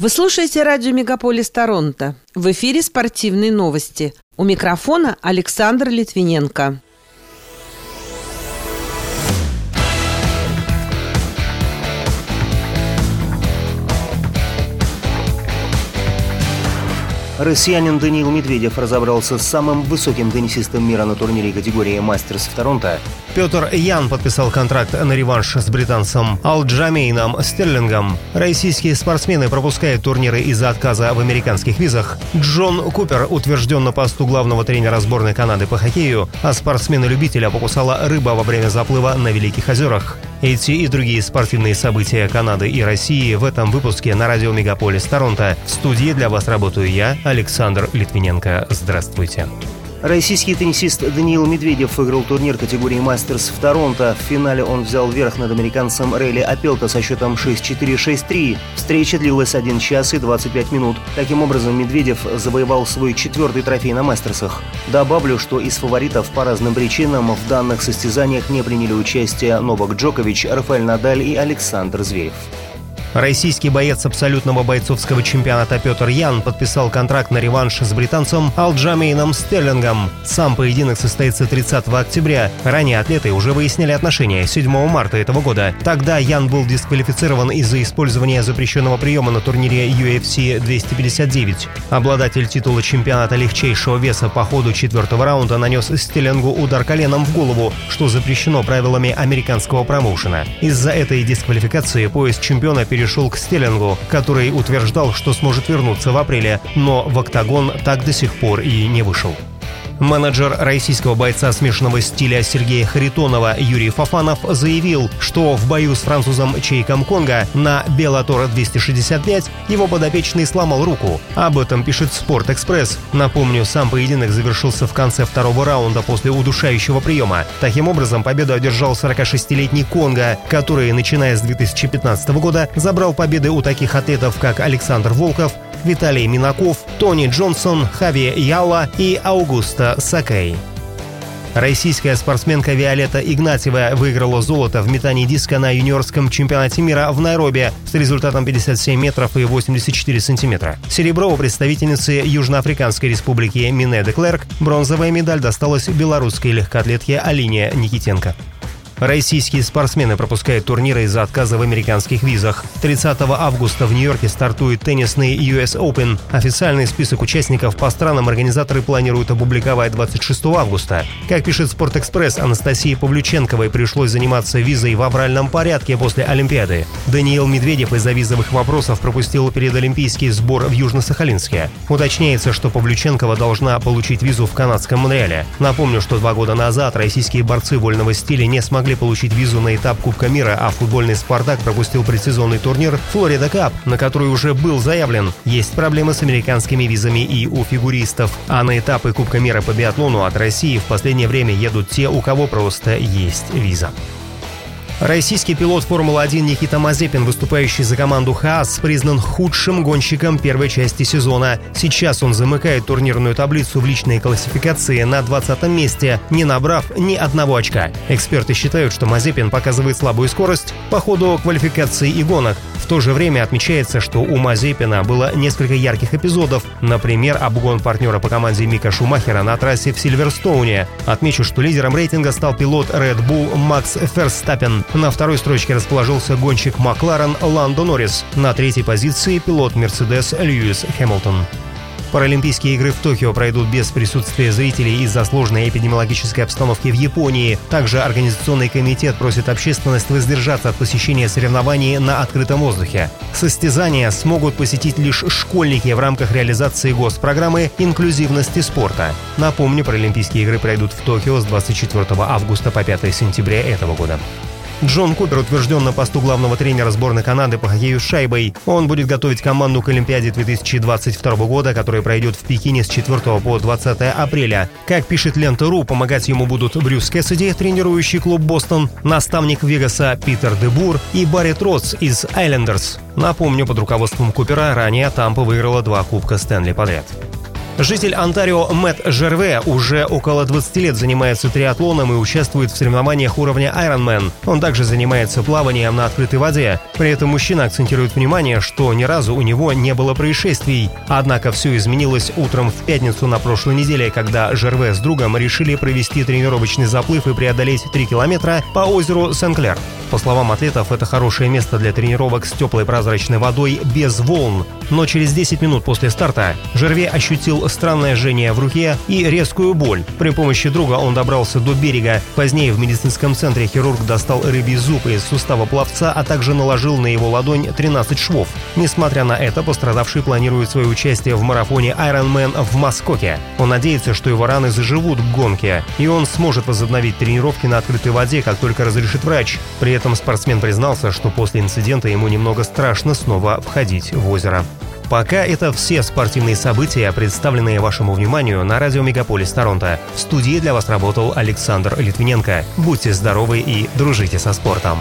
Вы слушаете радио «Мегаполис Торонто». В эфире спортивные новости. У микрофона Александр Литвиненко. Россиянин Даниил Медведев разобрался с самым высоким теннисистом мира на турнире категории «Мастерс» в Торонто. Петр Ян подписал контракт на реванш с британцем Алджамейном Стерлингом. Российские спортсмены пропускают турниры из-за отказа в американских визах. Джон Купер утвержден на посту главного тренера сборной Канады по хоккею, а спортсмена-любителя покусала рыба во время заплыва на Великих озерах. Эти и другие спортивные события Канады и России в этом выпуске на радио Мегаполис Торонто. В студии для вас работаю я, Александр Литвиненко. Здравствуйте. Российский теннисист Даниил Медведев выиграл турнир категории «Мастерс» в Торонто. В финале он взял верх над американцем Рейли Апелка со счетом 6-4-6-3. Встреча длилась 1 час и 25 минут. Таким образом, Медведев завоевал свой четвертый трофей на «Мастерсах». Добавлю, что из фаворитов по разным причинам в данных состязаниях не приняли участие Новак Джокович, Рафаэль Надаль и Александр Зверев. Российский боец абсолютного бойцовского чемпионата Петр Ян подписал контракт на реванш с британцем Алджамейном Стерлингом. Сам поединок состоится 30 октября. Ранее атлеты уже выясняли отношения 7 марта этого года. Тогда Ян был дисквалифицирован из-за использования запрещенного приема на турнире UFC 259. Обладатель титула чемпионата легчайшего веса по ходу четвертого раунда нанес Стерлингу удар коленом в голову, что запрещено правилами американского промоушена. Из-за этой дисквалификации пояс чемпиона перешел перешел к Стеллингу, который утверждал, что сможет вернуться в апреле, но в октагон так до сих пор и не вышел. Менеджер российского бойца смешанного стиля Сергея Харитонова Юрий Фафанов заявил, что в бою с французом Чейком Конга на Беллатора 265 его подопечный сломал руку. Об этом пишет Спорт-Экспресс. Напомню, сам поединок завершился в конце второго раунда после удушающего приема. Таким образом, победу одержал 46-летний Конга, который, начиная с 2015 года, забрал победы у таких атлетов, как Александр Волков, Виталий Минаков, Тони Джонсон, Хави Яла и Аугуста Сакей. Российская спортсменка Виолетта Игнатьева выиграла золото в метании диска на юниорском чемпионате мира в Найроби с результатом 57 метров и 84 сантиметра. Серебро у представительницы Южноафриканской республики Мине де Клерк, бронзовая медаль досталась белорусской легкоатлетке Алине Никитенко. Российские спортсмены пропускают турниры из-за отказа в американских визах. 30 августа в Нью-Йорке стартует теннисный US Open. Официальный список участников по странам организаторы планируют опубликовать 26 августа. Как пишет Спортэкспресс, Анастасии Павлюченковой пришлось заниматься визой в авральном порядке после Олимпиады. Даниил Медведев из-за визовых вопросов пропустил перед Олимпийский сбор в Южно-Сахалинске. Уточняется, что Павлюченкова должна получить визу в канадском Монреале. Напомню, что два года назад российские борцы вольного стиля не смогли смогли получить визу на этап Кубка мира, а футбольный «Спартак» пропустил предсезонный турнир «Флорида Кап», на который уже был заявлен. Есть проблемы с американскими визами и у фигуристов. А на этапы Кубка мира по биатлону от России в последнее время едут те, у кого просто есть виза. Российский пилот Формулы-1 Никита Мазепин, выступающий за команду ХААС, признан худшим гонщиком первой части сезона. Сейчас он замыкает турнирную таблицу в личной классификации на 20 месте, не набрав ни одного очка. Эксперты считают, что Мазепин показывает слабую скорость по ходу квалификации и гонок. В то же время отмечается, что у Мазепина было несколько ярких эпизодов, например, обгон партнера по команде Мика Шумахера на трассе в Сильверстоуне. Отмечу, что лидером рейтинга стал пилот Red Bull Макс Ферстаппен. На второй строчке расположился гонщик Макларен Ландо Норрис. На третьей позиции пилот Мерседес Льюис Хэмилтон. Паралимпийские игры в Токио пройдут без присутствия зрителей из-за сложной эпидемиологической обстановки в Японии. Также Организационный комитет просит общественность воздержаться от посещения соревнований на открытом воздухе. Состязания смогут посетить лишь школьники в рамках реализации госпрограммы инклюзивности спорта. Напомню, Паралимпийские игры пройдут в Токио с 24 августа по 5 сентября этого года. Джон Купер утвержден на посту главного тренера сборной Канады по хоккею с шайбой. Он будет готовить команду к Олимпиаде 2022 года, которая пройдет в Пекине с 4 по 20 апреля. Как пишет Лента.ру, помогать ему будут Брюс Кэссиди, тренирующий клуб Бостон, наставник Вегаса Питер Дебур и Барри Тротс из Айлендерс. Напомню, под руководством Купера ранее Тампа выиграла два Кубка Стэнли подряд. Житель Онтарио Мэтт Жерве уже около 20 лет занимается триатлоном и участвует в соревнованиях уровня Ironman. Он также занимается плаванием на открытой воде. При этом мужчина акцентирует внимание, что ни разу у него не было происшествий. Однако все изменилось утром в пятницу на прошлой неделе, когда Жерве с другом решили провести тренировочный заплыв и преодолеть 3 километра по озеру Сен-Клер. По словам атлетов, это хорошее место для тренировок с теплой прозрачной водой без волн. Но через 10 минут после старта Жерве ощутил странное жжение в руке и резкую боль. При помощи друга он добрался до берега. Позднее в медицинском центре хирург достал рыбий зуб из сустава пловца, а также наложил на его ладонь 13 швов. Несмотря на это, пострадавший планирует свое участие в марафоне Ironman в Маскоке. Он надеется, что его раны заживут к гонке, и он сможет возобновить тренировки на открытой воде, как только разрешит врач. При этом спортсмен признался, что после инцидента ему немного страшно снова входить в озеро. Пока это все спортивные события, представленные вашему вниманию на радио Мегаполис Торонто. В студии для вас работал Александр Литвиненко. Будьте здоровы и дружите со спортом.